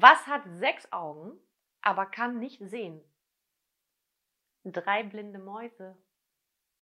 Was hat sechs Augen, aber kann nicht sehen? Drei blinde Mäuse.